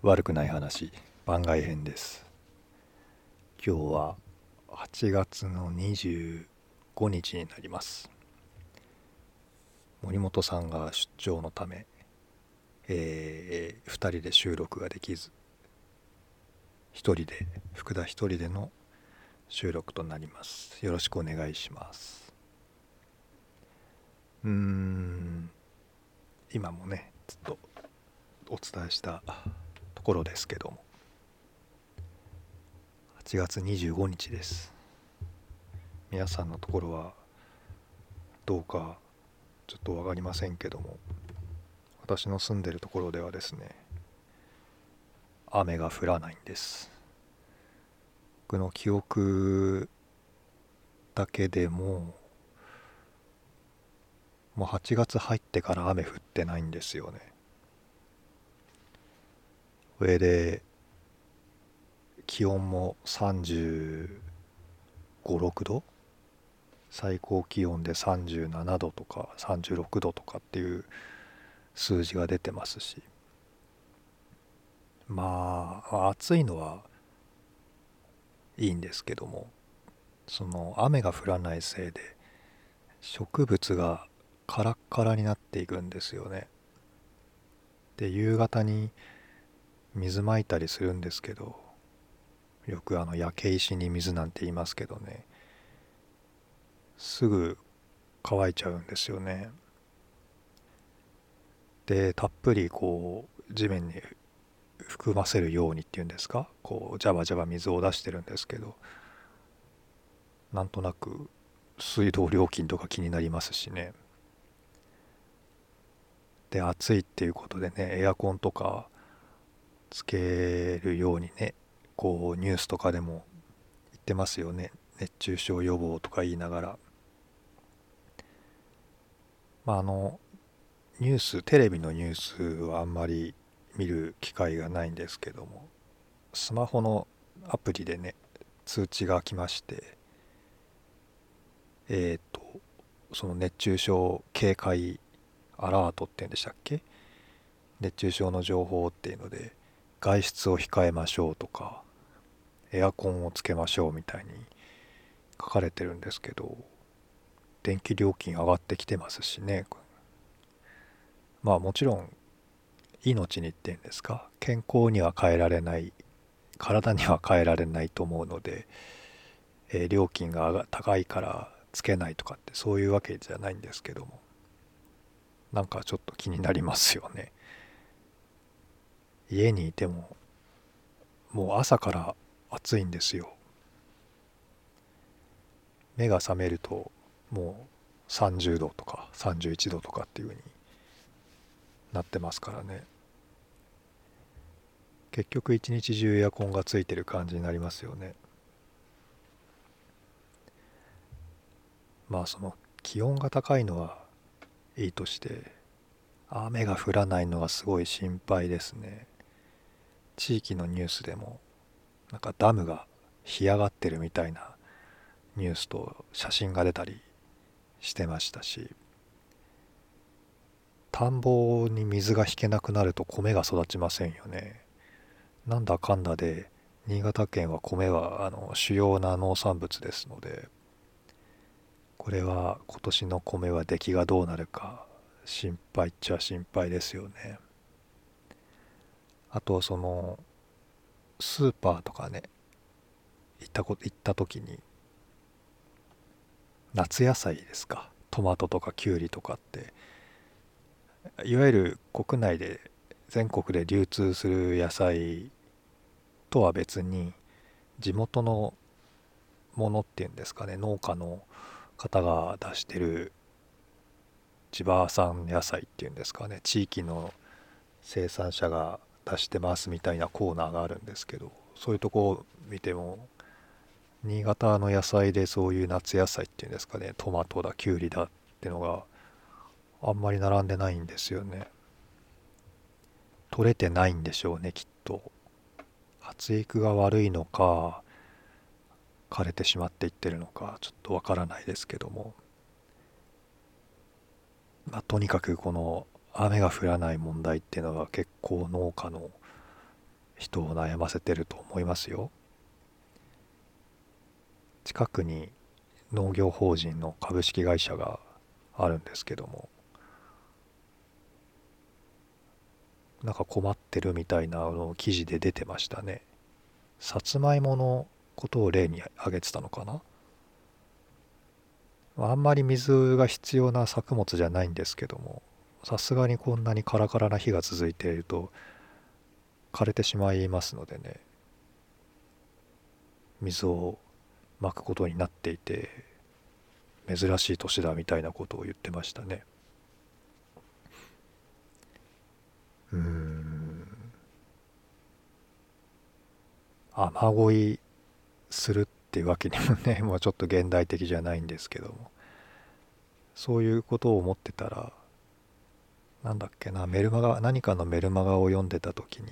悪くない話番外編です。今日は8月の25日になります。森本さんが出張のため、えー、2人で収録ができず1人で福田1人での収録となります。よろしくお願いします。うーん今もねずっとお伝えしたころですけども。8月25日です。皆さんのところはどうかちょっと分かりませんけども。私の住んでるところではですね雨が降らないんです。僕の記憶だけでももう8月入ってから雨降ってないんですよね。上で気温も3 5 6度？最高気温で37度とか36度とかっていう数字が出てますし。まあ暑いのはいいんですけどもその雨が降らないせいで植物がカラッカラになっていくんですよね。で夕方に水まいたりするんですけどよくあの焼け石に水なんて言いますけどねすぐ乾いちゃうんですよね。でたっぷりこう地面に含ませるようにっていうんですかこうジャバジャバ水を出してるんですけどなんとなく水道料金とか気になりますしね。で暑いっていうことでねエアコンとかつけるようにねこうニュースとかでも言ってますよね。熱中症予防とか言いながら。まああのニューステレビのニュースはあんまり見る機会がないんですけどもスマホのアプリでね通知が来ましてえっ、ー、とその熱中症警戒アラートっていうんでしたっけ？熱中症の情報っていうので外出を控えましょうとかエアコンをつけましょうみたいに書かれてるんですけど電気料金上がってきてますしねまあもちろん命にっていうんですか健康には変えられない体には変えられないと思うので、えー、料金が高いからつけないとかってそういうわけじゃないんですけどもなんかちょっと気になりますよね。家にいてももう朝から暑いんですよ。目が覚めるともう30度とか31度とかっていう風になってますからね。結局一日中エアコンがついてる感じになりますよね。まあその気温が高いのはいいとして雨が降らないのがすごい心配ですね。地域のニュースでもなんかダムが干上がってるみたいなニュースと写真が出たりしてましたし田んぼに水が引けなくなると米が育ちませんよねなんだかんだで新潟県は米はあの主要な農産物ですのでこれは今年の米は出来がどうなるか心配っちゃ心配ですよね。あとそのスーパーとかね行ったこと行った時に夏野菜ですか？トマトとかキュウリとかっていわゆる国内で全国で流通する野菜とは別に地元のものっていうんですかね農家の方が出してる地場産野菜っていうんですかね地域の生産者が出してますみたいなコーナーがあるんですけどそういうとこを見ても新潟の野菜でそういう夏野菜っていうんですかねトマトだきゅうりだってのがあんまり並んでないんですよね。取れてないんでしょうねきっと。発育が悪いのか枯れてしまっていってるのかちょっとわからないですけども。まあ、とにかくこの雨が降らない問題っていうのは結構農家の人を悩ませてると思いますよ。近くに農業法人の株式会社があるんですけどもなんか困ってるみたいなの記事で出てましたね。さつまいものことを例に挙げてたのかな？あんまり水が必要な作物じゃないんですけどもさすがにこんなにカラカラな日が続いていると枯れてしまいますのでね水をまくことになっていて珍しい年だみたいなことを言ってましたね。うん。雨乞いするっていうわけにもねもうちょっと現代的じゃないんですけどもそういうことを思ってたらなんだっけなメルマガ何かのメルマガを読んでた時に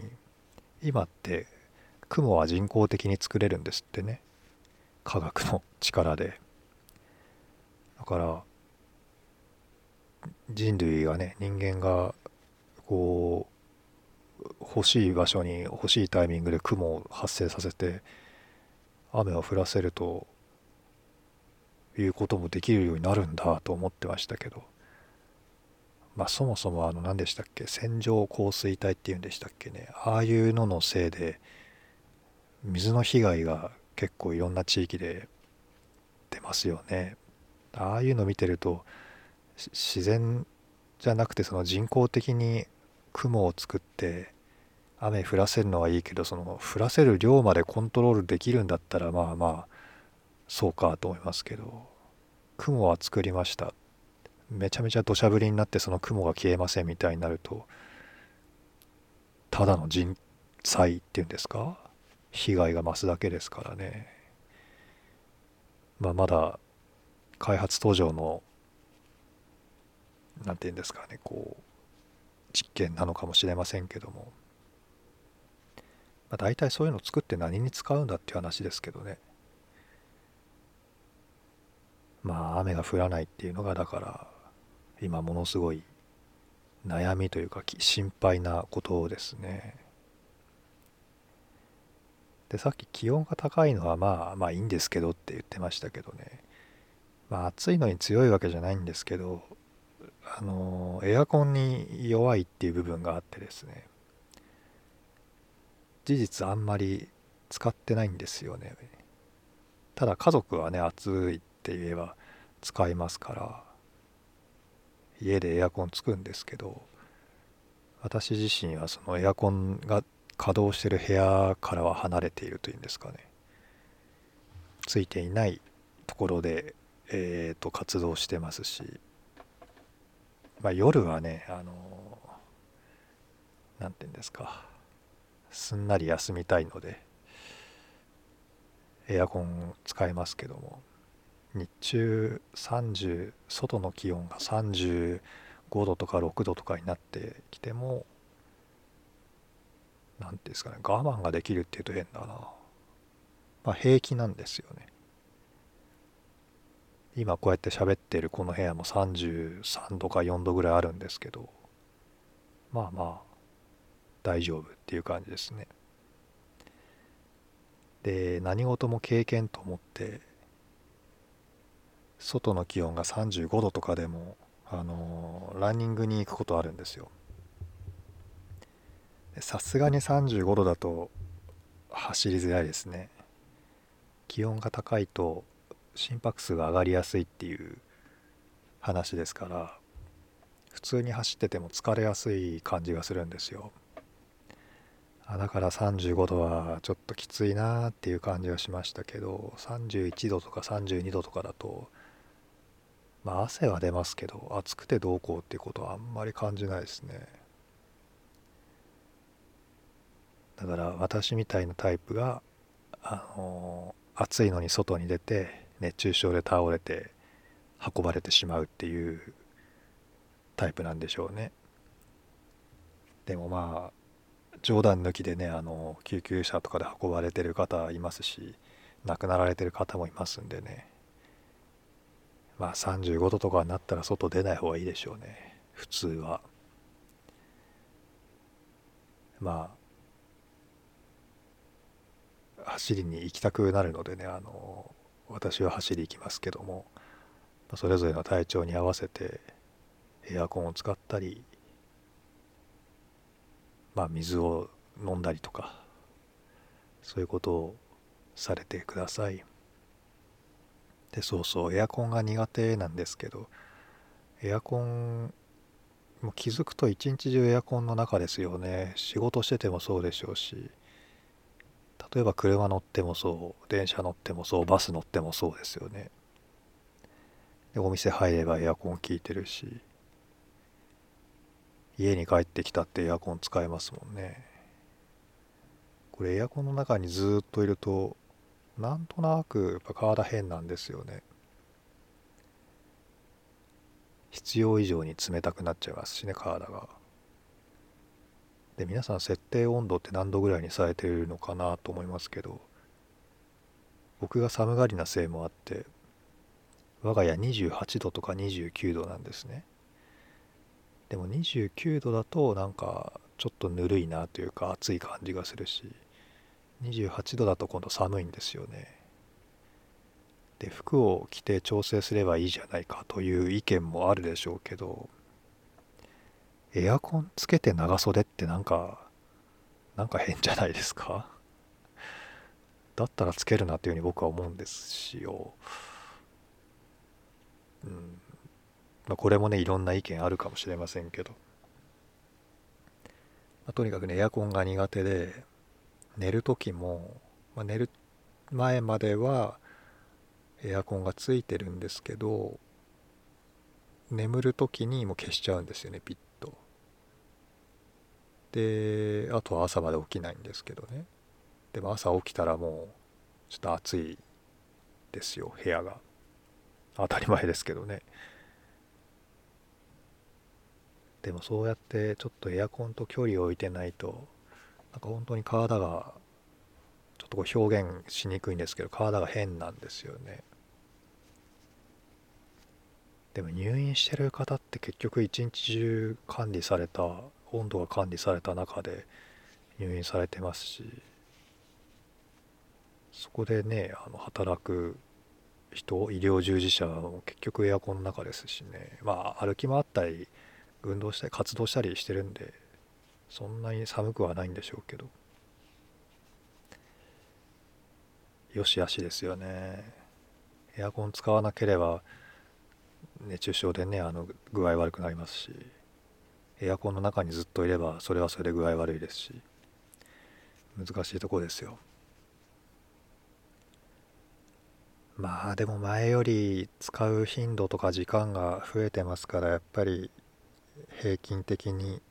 今って雲は人工的に作れるんですってね。科学の力で。だから人類がね人間がこう欲しい場所に欲しいタイミングで雲を発生させて雨を降らせるということもできるようになるんだと思ってましたけど。まあそもそもあの何でしたっけ？線状降水帯っていうんでしたっけね？ああいうののせいで水の被害が結構いろんな地域で出ますよね。ああいうの見てると自然じゃなくてその人工的に雲を作って雨降らせるのはいいけどその降らせる量までコントロールできるんだったらまあまあそうかと思いますけど雲は作りました。めちゃめちゃ土砂降りになってその雲が消えませんみたいになるとただの人災っていうんですか？被害が増すだけですからね。まあまだ開発途上の何て言うんですかねこう実験なのかもしれませんけども。まあ、大体そういうのを作って何に使うんだっていう話ですけどね。まあ雨が降らないっていうのがだから今ものすごい悩みというか心配なことですね。でさっき気温が高いのはまあまあいいんですけどって言ってましたけどね。まあ暑いのに強いわけじゃないんですけどあのエアコンに弱いっていう部分があってですね。事実あんまり使ってないんですよね。ただ家族はね暑いって言えば使いますから。家でエアコンつくんですけど私自身はそのエアコンが稼働してる部屋からは離れているというんですかね。ついていないところで、えーと、活動してますし、まあ、夜はねあの何て言うんですかすんなり休みたいのでエアコン使いますけども。日中30外の気温が35度とか6度とかになってきても何ていうんですかね我慢ができるっていうと変だな。まあ平気なんですよね。今こうやって喋ってるこの部屋も33度か4度ぐらいあるんですけどまあまあ大丈夫っていう感じですね。で何事も経験と思って外の気温が35度とかでもあのランニングに行くことあるんですよ。さすがに35度だと走りづらいですね。気温が高いと心拍数が上がりやすいっていう話ですから普通に走ってても疲れやすい感じがするんですよ。あだから35度はちょっときついなっていう感じがしましたけど31度とか32度とかだとまあ汗は出ますけど暑くてどうこうっていうことはあんまり感じないですね。だから私みたいなタイプがあの暑いのに外に出て熱中症で倒れて運ばれてしまうっていうタイプなんでしょうね。でもまあ冗談抜きでねあの救急車とかで運ばれてる方いますし亡くなられてる方もいますんでね。まあ35度とかになったら外出ない方がいいでしょうね。普通は。まあ走りに行きたくなるのでねあの私は走り行きますけどもそれぞれの体調に合わせてエアコンを使ったりまあ水を飲んだりとかそういうことをされてください。でそうそうエアコンが苦手なんですけどエアコンもう気づくと一日中エアコンの中ですよね。仕事しててもそうでしょうし例えば車乗ってもそう電車乗ってもそうバス乗ってもそうですよね。でお店入ればエアコン効いてるし家に帰ってきたってエアコン使えますもんね。これエアコンの中にずっといるとなんとなくやっぱ体変なんですよね。必要以上に冷たくなっちゃいますしね体が。で皆さん設定温度って何度ぐらいにされてるのかなと思いますけど僕が寒がりなせいもあって我が家28度とか29度なんですね。でも29度だとなんかちょっとぬるいなというか暑い感じがするし。28度だと今度寒いんですよね。で服を着て調整すればいいじゃないかという意見もあるでしょうけどエアコンつけて長袖ってなんかなんか変じゃないですか？だったらつけるなっていうふうに僕は思うんですよ。うん。まあ、これもねいろんな意見あるかもしれませんけど、まあ、とにかくねエアコンが苦手で寝る時も、まあ、寝る前まではエアコンがついてるんですけど眠る時にもう消しちゃうんですよねピッと。であとは朝まで起きないんですけどね。でも朝起きたらもうちょっと暑いですよ部屋が。当たり前ですけどね。でもそうやってちょっとエアコンと距離を置いてないとなんか本当に体がちょっとこう表現しにくいんですけど体が変なんですよね。でも入院してる方って結局一日中管理された温度が管理された中で入院されてますしそこでねあの働く人医療従事者も結局エアコンの中ですしね。まあ歩き回ったり運動したり活動したりしてるんでそんなに寒くはないんでしょうけど。よしあしですよね。エアコン使わなければ熱中症でねあの具合悪くなりますしエアコンの中にずっといればそれはそれで具合悪いですし難しいとこですよ。まあでも前より使う頻度とか時間が増えてますからやっぱり平均的に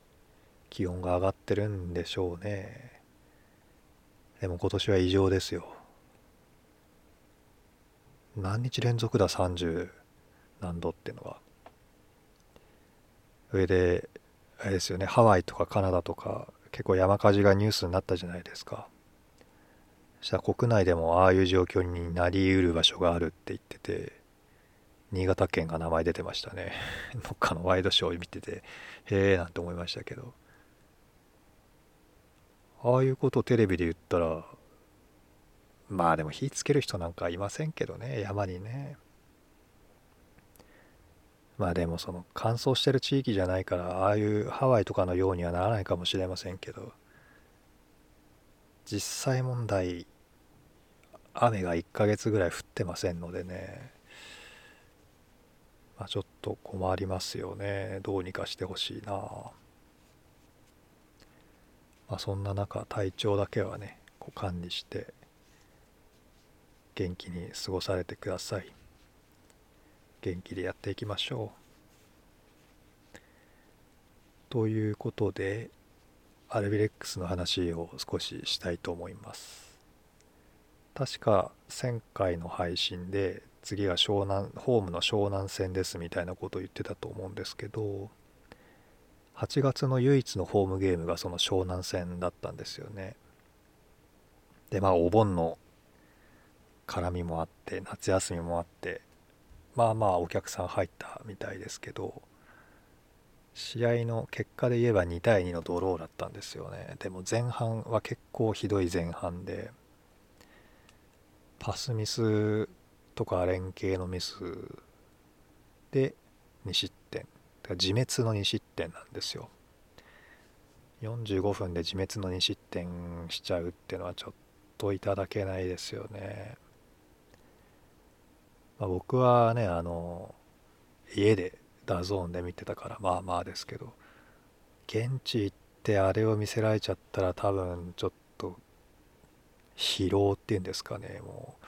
気温が上がってるんでしょうね。でも今年は異常ですよ。何日連続だ？30何度っていうのは。上であれですよね。ハワイとかカナダとか結構山火事がニュースになったじゃないですか。したら国内でもああいう状況になりうる場所があるって言ってて新潟県が名前出てましたね。どっかのワイドショー見ててへえなんて思いましたけど。ああいうことをテレビで言ったらまあでも火つける人なんかいませんけどね山にね。まあでもその乾燥してる地域じゃないからああいうハワイとかのようにはならないかもしれませんけど実際問題雨が1ヶ月ぐらい降ってませんのでね。まあちょっと困りますよね。どうにかしてほしいな。まあそんな中体調だけはねこう管理して元気に過ごされてください。元気でやっていきましょう。ということでアルビレックスの話を少ししたいと思います。確か1000回の配信で次は湘南ホームの湘南戦ですみたいなことを言ってたと思うんですけど8月の唯一のホームゲームがその湘南戦だったんですよね。でまあお盆の絡みもあって夏休みもあってまあまあお客さん入ったみたいですけど試合の結果で言えば2対2のドローだったんですよねでも前半は結構ひどい前半でパスミスとか連携のミスで2失点自滅の2失点なんですよ。45分で自滅の2失点しちゃうっていうのはちょっといただけないですよね、まあ、僕はねあの家で DAZN で見てたからまあまあですけど現地行ってあれを見せられちゃったら多分ちょっと疲労っていうんですかね。もう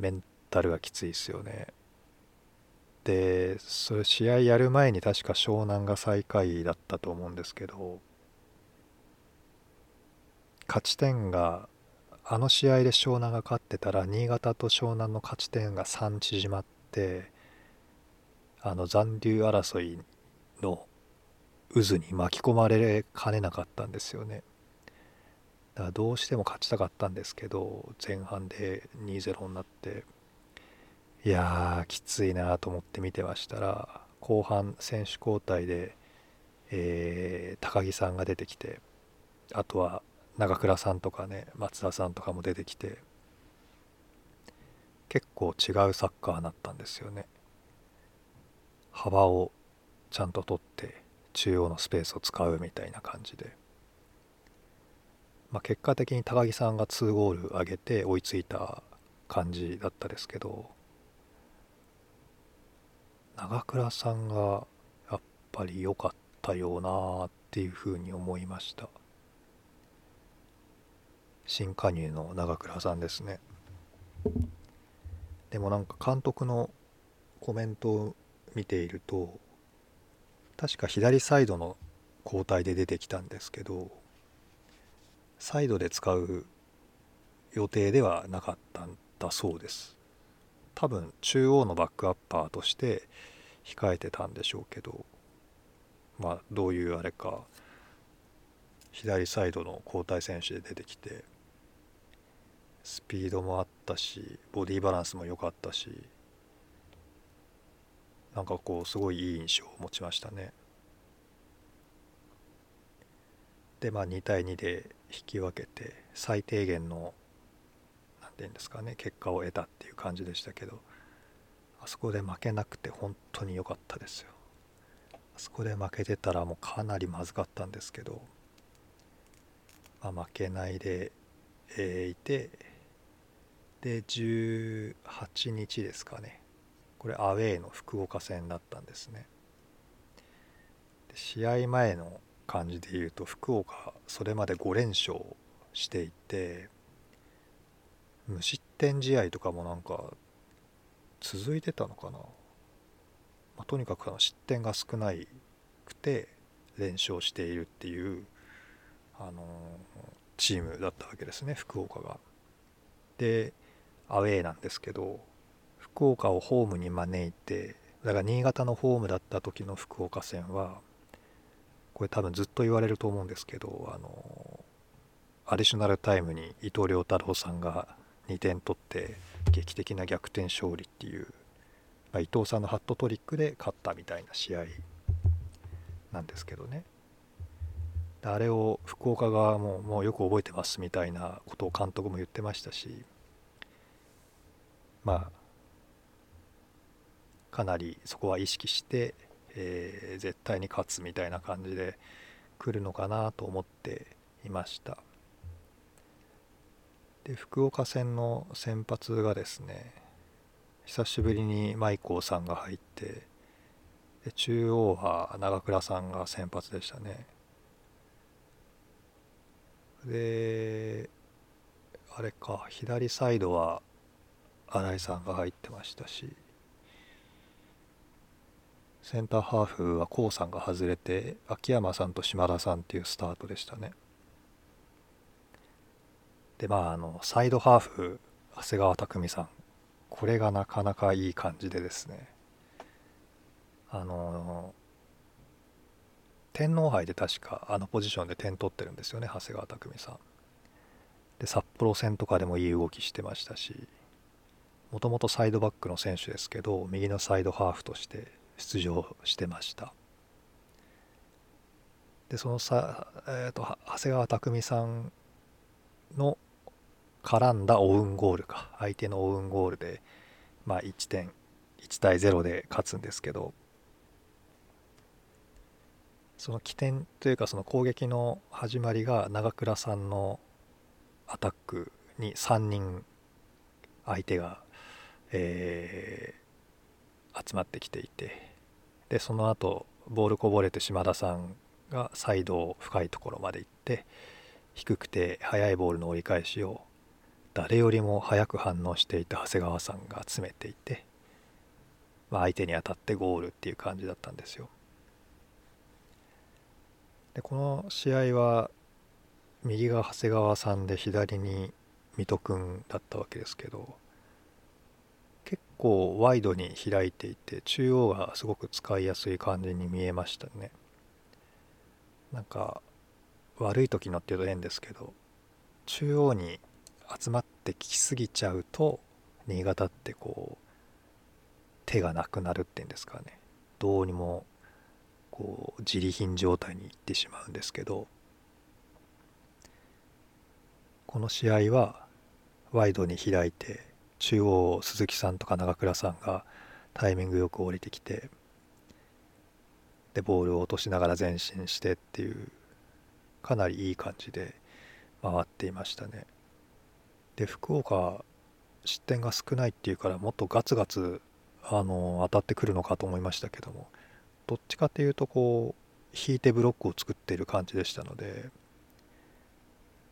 メンタルがきついですよね。でそれ試合やる前に確か湘南が最下位だったと思うんですけど勝ち点があの試合で湘南が勝ってたら新潟と湘南の勝ち点が3縮まってあの残留争いの渦に巻き込まれかねなかったんですよね。だからどうしても勝ちたかったんですけど前半で2-0になっていやーきついなと思って見てましたら後半選手交代で、えー、高木さんが出てきてあとは長倉さんとかね松田さんとかも出てきて結構違うサッカーになったんですよね。幅をちゃんと取って中央のスペースを使うみたいな感じで、まあ、結果的に高木さんが2ゴール上げて追いついた感じだったですけど長倉さんがやっぱり良かったよなっていうふうに思いました。新加入の長倉さんですね。でもなんか監督のコメントを見ていると確か左サイドの交代で出てきたんですけどサイドで使う予定ではなかったんだそうです。多分中央のバックアッパーとして控えてたんでしょうけどまあどういうあれか左サイドの交代選手で出てきてスピードもあったしボディバランスも良かったしなんかこうすごいいい印象を持ちましたね。でまあ2対2で引き分けて最低限の何ていうんですかね結果を得たっていう感じでしたけどそこで負けなくて本当に良かったですよ。あそこで負けてたらもうかなりまずかったんですけど、まあ、負けないで、え、いてで18日ですかね。これアウェーの福岡戦だったんですね。試合前の感じで言うと福岡それまで5連勝していて無失点試合とかもなんか続いてたのかな、まあ、とにかくあの失点が少なくて連勝しているっていう、あの、チームだったわけですね福岡が。でアウェーなんですけど福岡をホームに招いてだから新潟のホームだった時の福岡戦はこれ多分ずっと言われると思うんですけどあのアディショナルタイムに伊藤涼太郎さんが2点取って劇的な逆転勝利っていう、まあ、伊藤さんのハットトリックで勝ったみたいな試合なんですけどねあれを福岡側ももうよく覚えてますみたいなことを監督も言ってましたしまあかなりそこは意識して、えー、絶対に勝つみたいな感じで来るのかなと思っていました。で福岡戦の先発がですね久しぶりに舞光さんが入ってで中央は長倉さんが先発でしたね。であれか左サイドは新井さんが入ってましたしセンターハーフはコウさんが外れて秋山さんと島田さんっていうスタートでしたね。でまああのサイドハーフ長谷川匠さん。これがなかなかいい感じでですね。あの天皇杯で確かあのポジションで点取ってるんですよね長谷川匠さん。で札幌戦とかでもいい動きしてましたしもともとサイドバックの選手ですけど右のサイドハーフとして出場してました。でそのさ、えーと長谷川匠さんの絡んだオウンゴールか。相手のオウンゴールで、まあ、1点1対0で勝つんですけどその起点というかその攻撃の始まりが長倉さんのアタックに3人相手が、えー、集まってきていてでその後ボールこぼれて島田さんがサイド深いところまで行って低くて速いボールの折り返しを誰よりも早く反応していた長谷川さんが詰めていて、まあ、相手に当たってゴールっていう感じだったんですよ。でこの試合は右が長谷川さんで左に水戸君だったわけですけど結構ワイドに開いていて中央がすごく使いやすい感じに見えましたねなんか悪い時のっていうと変ですけど中央に集まってきすぎちゃうと新潟ってこう手がなくなるっていうんですかねどうにもこう自利品状態にいってしまうんですけどこの試合はワイドに開いて中央鈴木さんとか長倉さんがタイミングよく降りてきてでボールを落としながら前進してっていうかなりいい感じで回っていましたね。で福岡失点が少ないっていうからもっとガツガツあの当たってくるのかと思いましたけどもどっちかっていうとこう引いてブロックを作っている感じでしたので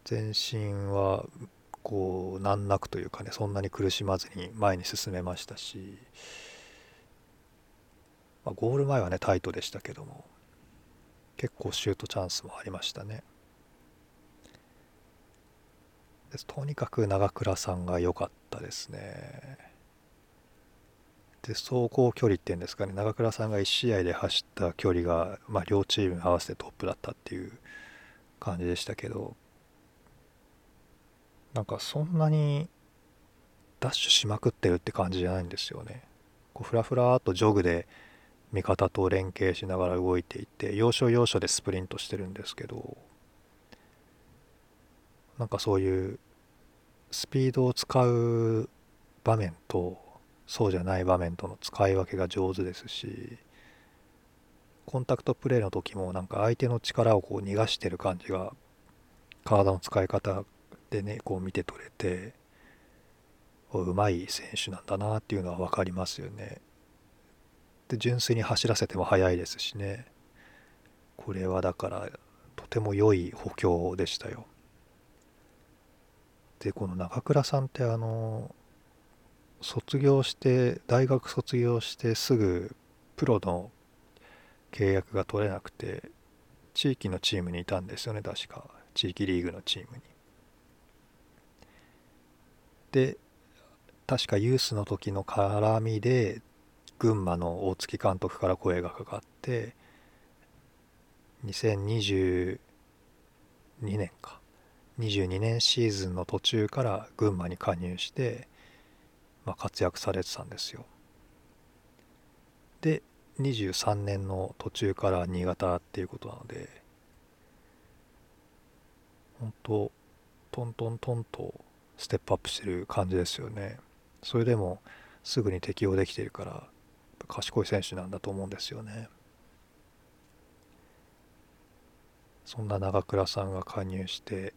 前進はこう難なくというかねそんなに苦しまずに前に進めましたし、まあ、ゴール前はねタイトでしたけども結構シュートチャンスもありましたね。とにかく長倉さんが良かったですね。で走行距離っていうんですかね。長倉さんが1試合で走った距離が、まあ、両チーム合わせてトップだったっていう感じでしたけどなんかそんなにダッシュしまくってるって感じじゃないんですよね。こうフラフラーとジョグで味方と連携しながら動いていて要所要所でスプリントしてるんですけどなんかそういうスピードを使う場面とそうじゃない場面との使い分けが上手ですしコンタクトプレーの時もなんか相手の力をこう逃がしてる感じが体の使い方でねこう見て取れてうまい選手なんだなっていうのは分かりますよね。で純粋に走らせても速いですしねこれはだからとても良い補強でしたよ。でこの中倉さんってあの卒業して大学卒業してすぐプロの契約が取れなくて地域のチームにいたんですよね確か地域リーグのチームに。で確かユースの時の絡みで群馬の大月監督から声がかかって2022年か22年シーズンの途中から群馬に加入して、まあ、活躍されてたんですよ。で23年の途中から新潟っていうことなので本当トントントンとステップアップしてる感じですよね。それでもすぐに適応できてるから賢い選手なんだと思うんですよね。そんな長倉さんが加入して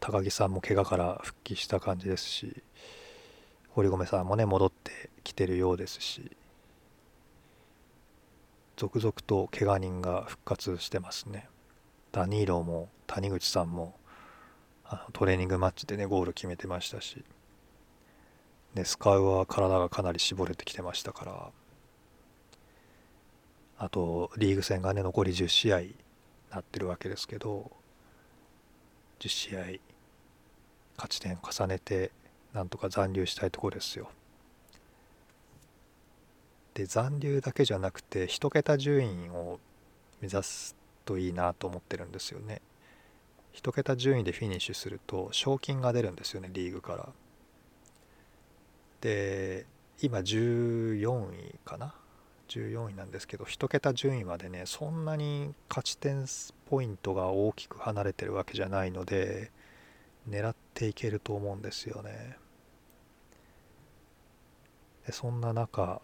高木さんも怪我から復帰した感じですし堀米さんもね戻ってきてるようですし続々と怪我人が復活してますね。ダニーロも谷口さんもあのトレーニングマッチでねゴール決めてましたしでスカウは体がかなり絞れてきてましたからあとリーグ戦がね残り10試合なってるわけですけど10試合勝ち点重ねてなんとか残留したいところですよ。で残留だけじゃなくて1桁順位を目指すといいなと思ってるんですよね。1桁順位でフィニッシュすると賞金が出るんですよねリーグから。で今14位かな？14位なんですけど1桁順位までねそんなに勝ち点ポイントが大きく離れてるわけじゃないので狙っていけると思うんですよね。でそんな中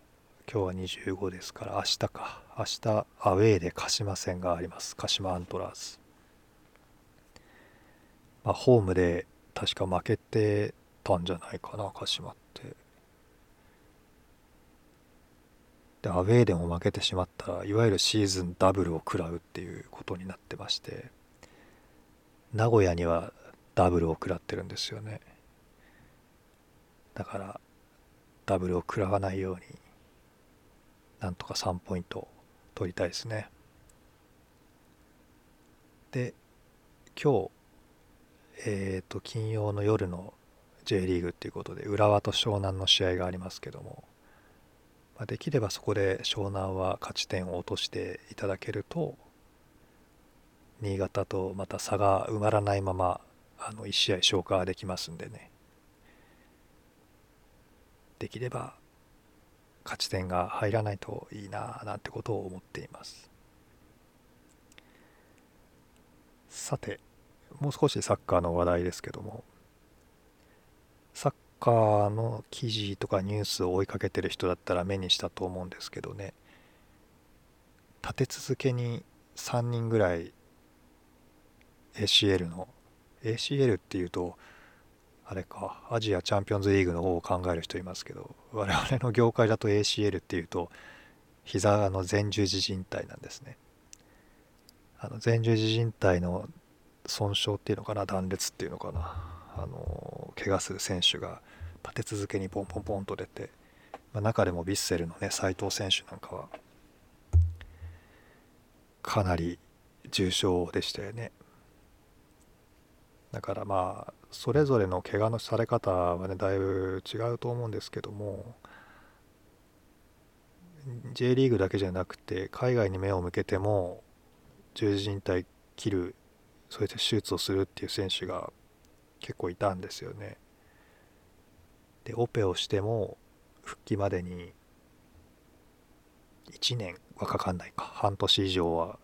今日は25ですから明日か。明日アウェーで鹿島戦があります。鹿島アントラーズ、まあ、ホームで確か負けてたんじゃないかな鹿島って。でアウェーでも負けてしまったらいわゆるシーズンダブルを食らうっていうことになってまして名古屋にはダブルを食らってるんですよね。だからダブルを食らわないようになんとか3ポイント取りたいですね。で今日えっ、ー、と金曜の夜の J リーグっていうことで浦和と湘南の試合がありますけども、まあ、できればそこで湘南は勝ち点を落としていただけると新潟とまた差が埋まらないままあの1試合消化できますんでね。できれば勝ち点が入らないといいななんてことを思っています。さてもう少しサッカーの話題ですけども。サッカーの記事とかニュースを追いかけてる人だったら目にしたと思うんですけどね。立て続けに3人ぐらい ACL の ACL っていうとあれかアジアチャンピオンズリーグの方を考える人いますけど我々の業界だと ACL っていうと膝の前十字靭帯なんですね。あの前十字靭帯の損傷っていうのかな断裂っていうのかな。あの怪我する選手が立て続けにポンポンポンと出て、まあ、中でもヴィッセルのね斉藤選手なんかはかなり重傷でしたよね。だからまあそれぞれの怪我のされ方はねだいぶ違うと思うんですけども J リーグだけじゃなくて海外に目を向けても十字靭帯切るそうやって手術をするっていう選手が結構いたんですよね。でオペをしても復帰までに1年はかかんないか半年以上は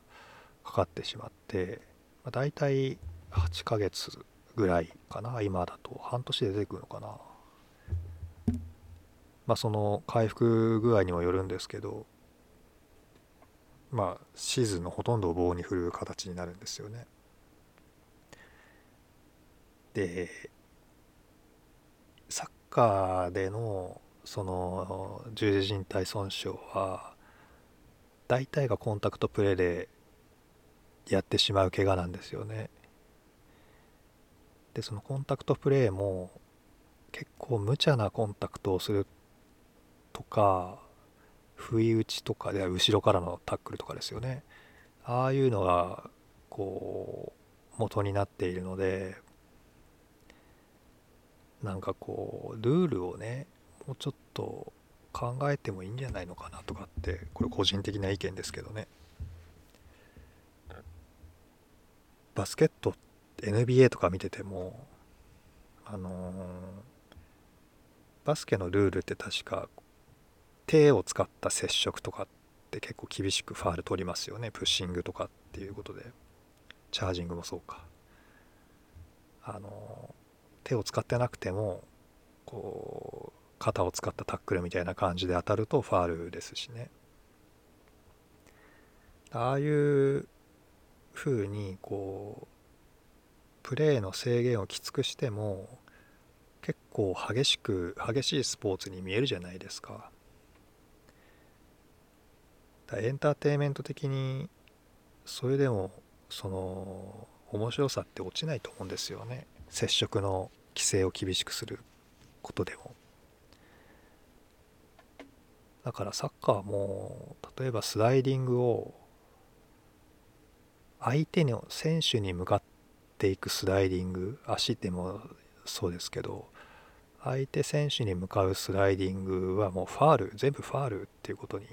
かかってしまって、まあ、大体8ヶ月ぐらいかな今だと半年で出てくるのかな。まあその回復具合にもよるんですけどまあシーズンのほとんどを棒に振る形になるんですよね。でサッカーでのその十字靭帯損傷は大体がコンタクトプレーでやってしまう怪我なんですよね。でそのコンタクトプレーも結構無茶なコンタクトをするとか不意打ちとかで後ろからのタックルとかですよね。ああいうのがこう元になっているのでなんかこうルールをねもうちょっと考えてもいいんじゃないのかなとかってこれ個人的な意見ですけどね。バスケット NBA とか見ててもあのー、バスケのルールって確か手を使った接触とかって結構厳しくファール取りますよね。プッシングとかっていうことで。チャージングもそうか。あのー、手を使ってなくてもこう肩を使ったタックルみたいな感じで当たるとファールですしね。ああいう風にこうプレーの制限をきつくしても結構激しく激しいスポーツに見えるじゃないですか。だエンターテインメント的にそれでもその面白さって落ちないと思うんですよね接触の規制を厳しくすることでもだからサッカーも例えばスライディングを相手の選手に向かっていくスライディング足でもそうですけど相手選手に向かうスライディングはもうファール全部ファールっていうことに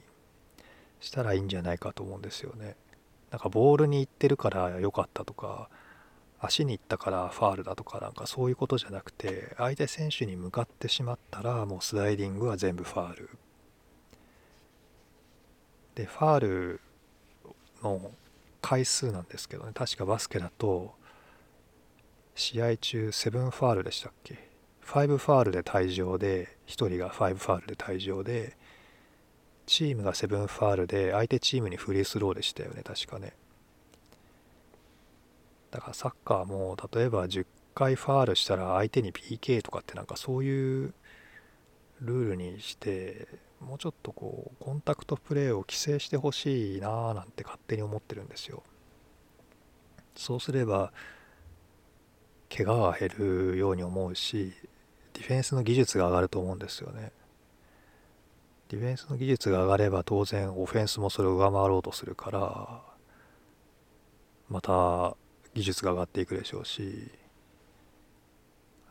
したらいいんじゃないかと思うんですよね。なんかボールに行ってるから良かったとか足に行ったからファールだとかなんかそういうことじゃなくて相手選手に向かってしまったらもうスライディングは全部ファールでファールの回数なんですけどね確かバスケだと試合中7ファールでしたっけ？5ファールで退場で1人が5ファールで退場でチームが7ファールで相手チームにフリースローでしたよね確かね。だからサッカーも例えば10回ファールしたら相手に PK とかってなんかそういうルールにしてもうちょっとこうコンタクトプレーを規制してほしいなーなんて勝手に思ってるんですよ。そうすれば怪我が減るように思うしディフェンスの技術が上がると思うんですよね。ディフェンスの技術が上がれば当然オフェンスもそれを上回ろうとするからまた技術が上がっていくでしょうし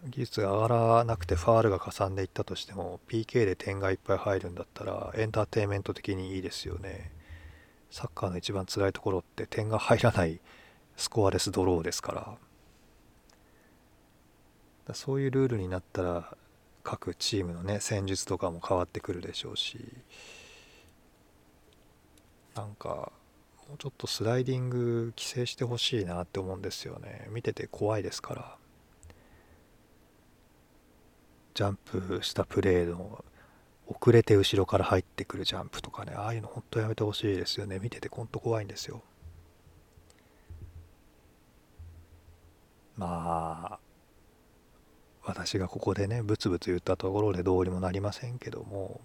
技術が上がらなくてファールがかさんでいったとしても PK で点がいっぱい入るんだったらエンターテインメント的にいいですよね。サッカーの一番辛いところって点が入らないスコアレスドローですから。そういうルールになったら各チームのね戦術とかも変わってくるでしょうし。なんかもうちょっとスライディング規制してほしいなって思うんですよね。見てて怖いですから。ジャンプしたプレーの遅れて後ろから入ってくるジャンプとかね。ああいうの本当やめてほしいですよね。見ててほんと怖いんですよ。まあ私がここでねブツブツ言ったところでどうにもなりませんけども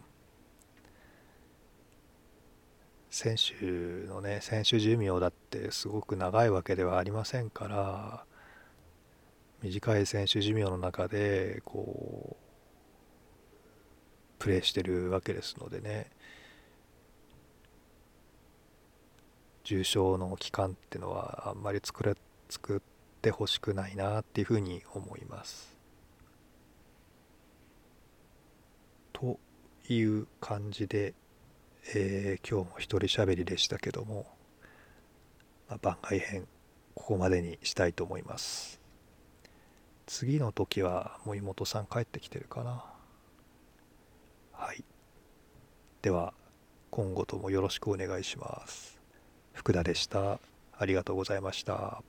選手のね選手寿命だってすごく長いわけではありませんから短い選手寿命の中でこうプレーしてるわけですのでね重症の期間っていうのはあんまり作れ作ってほしくないなっていうふうに思います。という感じでえー、今日も一人喋りでしたけども、まあ、番外編ここまでにしたいと思います。次の時はもう妹さん帰ってきてるかな。はい。では今後ともよろしくお願いします。福田でした。ありがとうございました。